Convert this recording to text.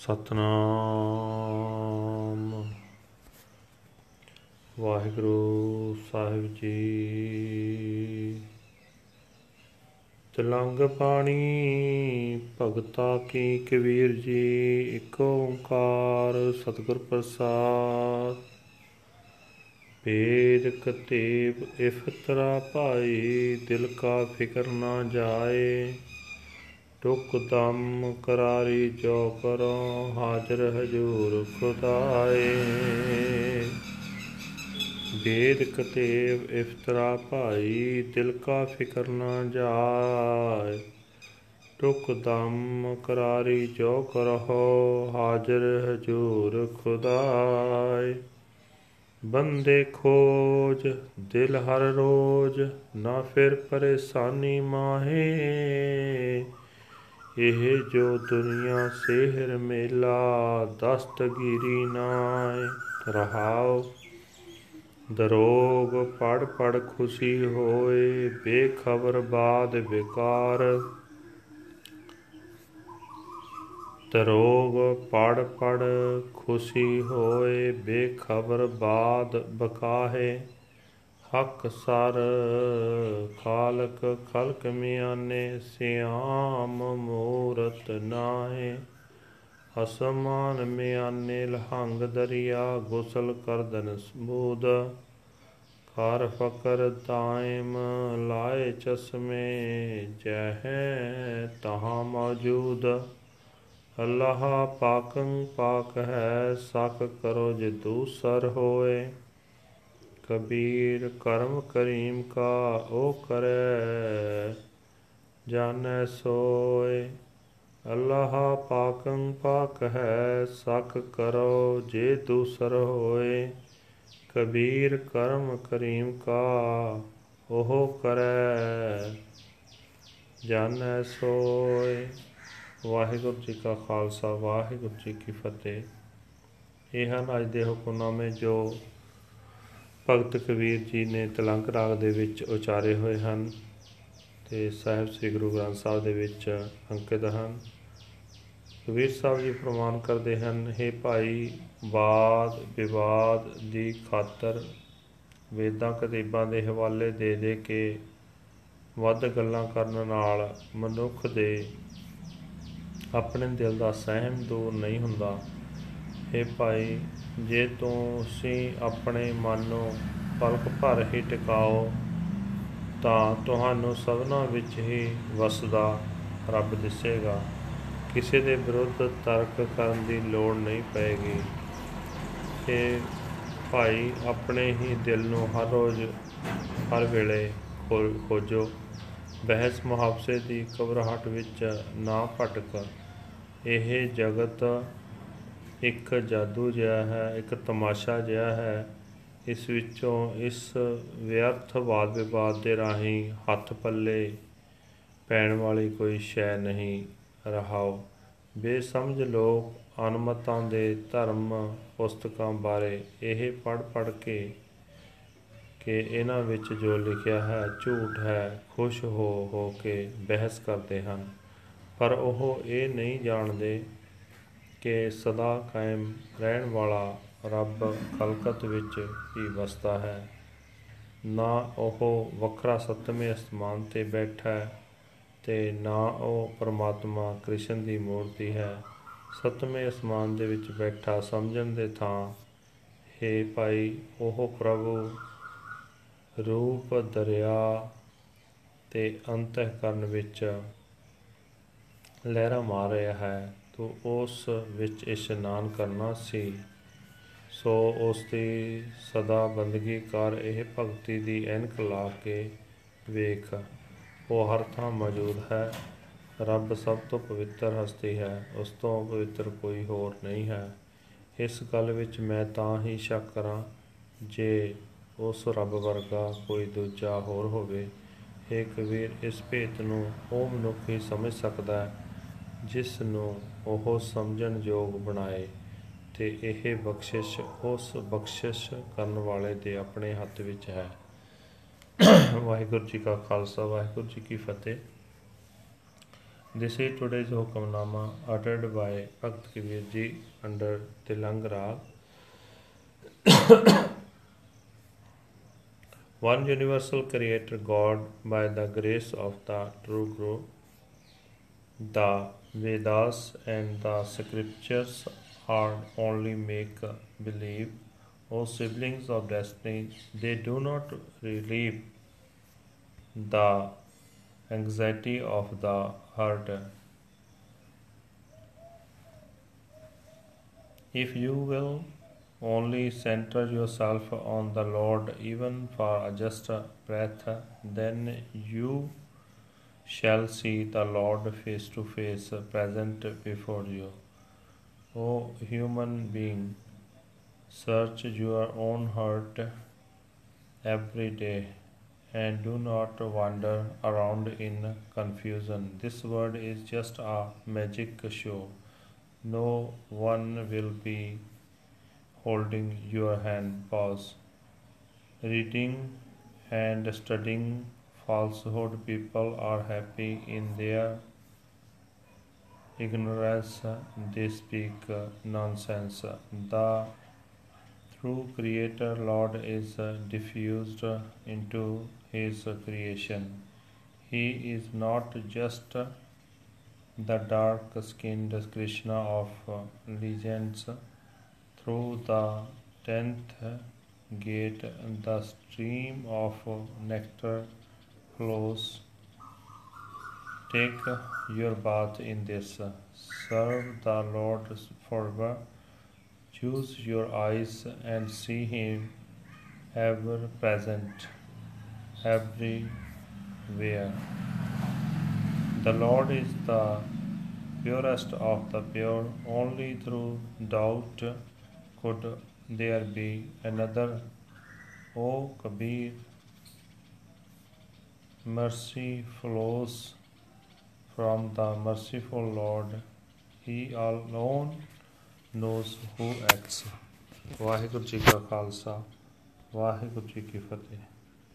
ਸਤਨਾਮ। ਵਾਹਿਗੁਰੂ ਸਾਹਿਬ ਜੀ। ਤਲੰਗ ਪਾਣੀ, ਭਗਤਾ ਕੀ ਕਬੀਰ ਜੀ, ਇੱਕ ਓੰਕਾਰ ਸਤਿਗੁਰ ਪ੍ਰਸਾਦ। ਭੇਦ ਕਤੇਬ, ਇਫਤਰਾ ਭਾਈ, ਦਿਲ ਕਾ ਫਿਕਰ ਨਾ ਜਾਏ। ਟੁਕ ਦਮ ਕਰਾਰੀ ਜੋ ਕਰੋ ਹਾਜ਼ਰ ਹਜੂਰ ਖੁਦਾਏ। ਵੇਦ ਕਤੇਵ ਇਫਤਰਾ ਭਾਈ ਦਿਲ ਕਾ ਫਿਕਰ ਨਾ ਜਾਏ। ਟੁਕ ਦਮ ਕਰਾਰੀ ਜੋ ਕਰੋ ਹਾਜ਼ਰ ਹਜੂਰ ਖੁਦਾਏ। ਬੰਦੇ ਖੋਜ, ਦਿਲ ਹਰ ਰੋਜ, ਨਾ ਫਿਰ ਪਰੇਸ਼ਾਨੀ ਮਾਹੇ। ਇਹ ਜੋ ਦੁਨੀਆ ਸੇਹਰ ਮੇਲਾ ਦਸਤਗੀਰੀ ਨਾਏ ਰਹਾਉ ਦਰੋਗ ਪੜ ਪੜ ਖੁਸ਼ੀ ਹੋਏ, ਬੇਖਬਰ ਬਾਦ ਵਿਕਾਰ ਦਰੋਗ ਪੜ ਪੜ ਖੁਸ਼ੀ ਹੋਏ, ਬੇਖਬਰ ਬਾਦ ਬਕਾਹੇ ਹਕ ਸਰ, ਖਾਲਕ ਖਲਕ ਮਿਆਨੇ, ਸਿਆਮ ਮੂਰਤ ਨਾਹੇ। ਅਸਮਾਨ ਮਿਆਨੇ, ਲਹੰਗ ਦਰਿਆ, ਗੁਸਲ ਕਰਦਨ ਸਮੂਦ ਕਰ ਫਕਰ ਤਾਇਮ ਲਾਏ ਚਸ਼ਮੇ, ਜਹ ਤਹਾਂ ਮੌਜੂਦ। ਅੱਲਾਹ ਪਾਕੰ ਪਾਕ ਹੈ ਸਕ ਕਰੋ ਜੇ ਦੂਸਰ ਹੋਏ। ਕਬੀਰ ਕਰਮ ਕਰੀਮ ਕਾ ਉਹ ਕਰੈ, ਜਾਣੈ ਸੋਏ। ਅੱਲਾਹ ਪਾਕੰ ਪਾਕ ਹੈ ਸਕ ਕਰੋ ਜੇ ਦੂਸਰ ਹੋਏ। ਕਬੀਰ ਕਰਮ ਕਰੀਮ ਕਾ ਉਹ ਕਰੈ, ਜਾਣੈ ਸੋਏ। ਵਾਹਿਗੁਰੂ ਜੀ ਕਾ ਖਾਲਸਾ, ਵਾਹਿਗੁਰੂ ਜੀ ਕੀ ਫਤਿਹ। ਇਹ ਹਨ ਅੱਜ ਦੇ ਹੁਕਮਨਾਮੇ ਜੋ ਭਗਤ ਕਬੀਰ ਜੀ ਨੇ ਤਲੰਕ ਰਾਗ ਦੇ ਵਿੱਚ ਉਚਾਰੇ ਹੋਏ ਹਨ ਤੇ ਸਾਹਿਬ ਸ੍ਰੀ ਗੁਰੂ ਗ੍ਰੰਥ ਸਾਹਿਬ ਦੇ ਵਿੱਚ ਅੰਕਿਤ ਹਨ। ਕਬੀਰ ਸਾਹਿਬ ਜੀ ਫਰਮਾਨ ਕਰਦੇ ਹਨ हे ਭਾਈ ਬਾਦ ਵਿਵਾਦ ਦੀ ਖਾਤਰ ਵੇਦਾਂ ਕਤੀਬਾਂ ਦੇ ਹਵਾਲੇ ਦੇ ਦੇ ਕੇ ਵੱਧ ਗੱਲਾਂ ਕਰਨ ਨਾਲ ਮਨੁੱਖ ਦੇ ਆਪਣੇ ਦਿਲ ਦਾ ਸਹਿਮ ਦੂਰ ਨਹੀਂ ਹੁੰਦਾ। हे ਭਾਈ, ਜੇ ਤੁਸੀਂ ਆਪਣੇ ਮਨ ਨੂੰ ਪਲਕ ਭਰ ਹੀ ਟਿਕਾਓ, ਤਾਂ ਤੁਹਾਨੂੰ ਸਭਨਾ ਵਿੱਚ ਹੀ ਵਸਦਾ ਰੱਬ ਦਿਸੇਗਾ। ਕਿਸੇ ਦੇ ਵਿਰੁੱਧ ਤਰਕ ਕਰਨ ਦੀ ਲੋੜ ਨਹੀਂ ਪਏਗੀ। ਕਿ ਭਾਈ, ਆਪਣੇ ਹੀ ਦਿਲ ਨੂੰ ਹਰ ਰੋਜ਼, ਹਰ ਵੇਲੇ ਖੋਜੋ। ਬਹਿਸ ਮੁਹਾਵਸੇ ਦੀ ਕਬਰਹਟ ਵਿੱਚ ਨਾ ਭਟਕ। ਇਹ ਜਗਤ ਇੱਕ ਜਾਦੂ ਜਿਹਾ ਹੈ, ਇੱਕ ਤਮਾਸ਼ਾ ਜਿਹਾ ਹੈ। ਇਸ ਵਿੱਚੋਂ ਇਸ ਵਿਅਰਥ ਵਾਦ ਵਿਵਾਦ ਦੇ ਰਾਹੀਂ ਹੱਥ ਪੱਲੇ ਪੈਣ ਵਾਲੀ ਕੋਈ ਸ਼ੈ ਨਹੀਂ ਰਹਾਓ। ਬੇਸਮਝ ਲੋਕ ਅਨਮਤਾਂ ਦੇ ਧਰਮ ਪੁਸਤਕਾਂ ਬਾਰੇ ਇਹ ਪੜ ਪੜ ਕੇ, ਕਿ ਇਹਨਾਂ ਵਿੱਚ ਜੋ ਲਿਖਿਆ ਹੈ, ਝੂਠ ਹੈ, ਖੁਸ਼ ਹੋ ਹੋ ਕੇ ਬਹਿਸ ਕਰਦੇ ਹਨ। ਪਰ ਉਹ ਇਹ ਨਹੀਂ ਜਾਣਦੇ ਕਿ ਸਦਾ ਕਾਇਮ ਰਹਿਣ ਵਾਲਾ ਰੱਬ ਖਲਕਤ ਵਿੱਚ ਹੀ ਵਸਦਾ ਹੈ। ਨਾ ਉਹ ਵੱਖਰਾ ਸਤਵੇਂ ਅਸਮਾਨ ਤੇ ਬੈਠਾ ਹੈ ਤੇ ਨਾ ਉਹ ਪਰਮਾਤਮਾ ਕ੍ਰਿਸ਼ਨ ਦੀ ਮੂਰਤੀ ਹੈ। ਸਤਵੇਂ ਅਸਮਾਨ ਦੇ ਵਿੱਚ ਬੈਠਾ ਸਮਝਣ ਦੇ ਥਾਂ, ਹੈ ਭਾਈ, ਉਹ ਪ੍ਰਭੂ, ਰੂਪ ਦਰਿਆ ਤੇ ਅੰਤঃਕਰਨ ਵਿੱਚ ਲਹਿਰਾ ਮਾਰ ਰਿਹਾ ਹੈ। ਤੋ ਉਸ ਵਿੱਚ ਇਸ਼ਨਾਨ ਕਰਨਾ ਸੀ। ਸੋ ਉਸ ਦੀ ਸਦਾ ਬੰਦਗੀ ਕਰ ਇਹ ਭਗਤੀ ਦੀ ਐਨਕ ਲਾ ਕੇ ਵੇਖ। ਉਹ ਹਰ ਥਾਂ ਮੌਜੂਦ ਹੈ। ਰੱਬ ਸਭ ਤੋਂ ਪਵਿੱਤਰ ਹਸਤੀ ਹੈ। ਉਸ ਤੋਂ ਪਵਿੱਤਰ ਕੋਈ ਹੋਰ ਨਹੀਂ ਹੈ। ਇਸ ਗੱਲ ਵਿੱਚ ਮੈਂ ਤਾਂ ਹੀ ਸ਼ੱਕ ਕਰਾਂ ਜੇ ਉਸ ਰੱਬ ਵਰਗਾ ਕੋਈ ਦੂਜਾ ਹੋਰ ਹੋਵੇ। ਇਹ ਕਬੀਰ ਇਸ ਭੇਤ ਨੂੰ ਉਹ ਮਨੁੱਖ ਹੀ ਸਮਝ ਸਕਦਾ ਹੈ ਜਿਸ ਨੂੰ ਉਹ ਸਮਝਣ ਯੋਗ ਬਣਾਏ ਤੇ ਇਹ ਬਖਸ਼ਿਸ਼ ਉਸ ਬਖਸ਼ਿਸ਼ ਕਰਨ ਵਾਲੇ ਦੇ ਆਪਣੇ ਹੱਥ ਵਿੱਚ ਹੈ ਵਾਹਿਗੁਰੂ ਜੀ ਕਾ ਖਾਲਸਾ ਵਾਹਿਗੁਰੂ ਜੀ ਕੀ ਫਤਿਹ This is today's Hukamnama uttered by Bhakt Kabir Ji under Tilang Rag. One universal creator God by the grace of the true Guru. The Vedas and the scriptures are only make believe. O siblings of destiny, they do not relieve the anxiety of the heart. If you will only center yourself on the Lord even for a just breath, then you shall see the Lord face to face present before you. O human being, search your own heart every day and do not wander around in confusion. This word is just a magic show. No one will be holding your hand. Pause. Reading and studying falsehood people are happy in their ignorance. They speak uh, nonsense. The true Creator Lord is uh, diffused into his creation. He is not just the dark skinned Krishna of uh, legends. Through the tenth gate, the stream of nectar flows. Take your bath in this. Serve the Lord forever. Choose your eyes and see Him ever present everywhere. The Lord is the purest of the pure. Only through doubt could there be another. O Kabir, mercy flows from the merciful Lord. He alone knows who acts. Waheguru ji ਕਾ ਖਾਲਸਾ ਵਾਹਿਗੁਰੂ ਜੀ ਕੀ ਫਤਿਹ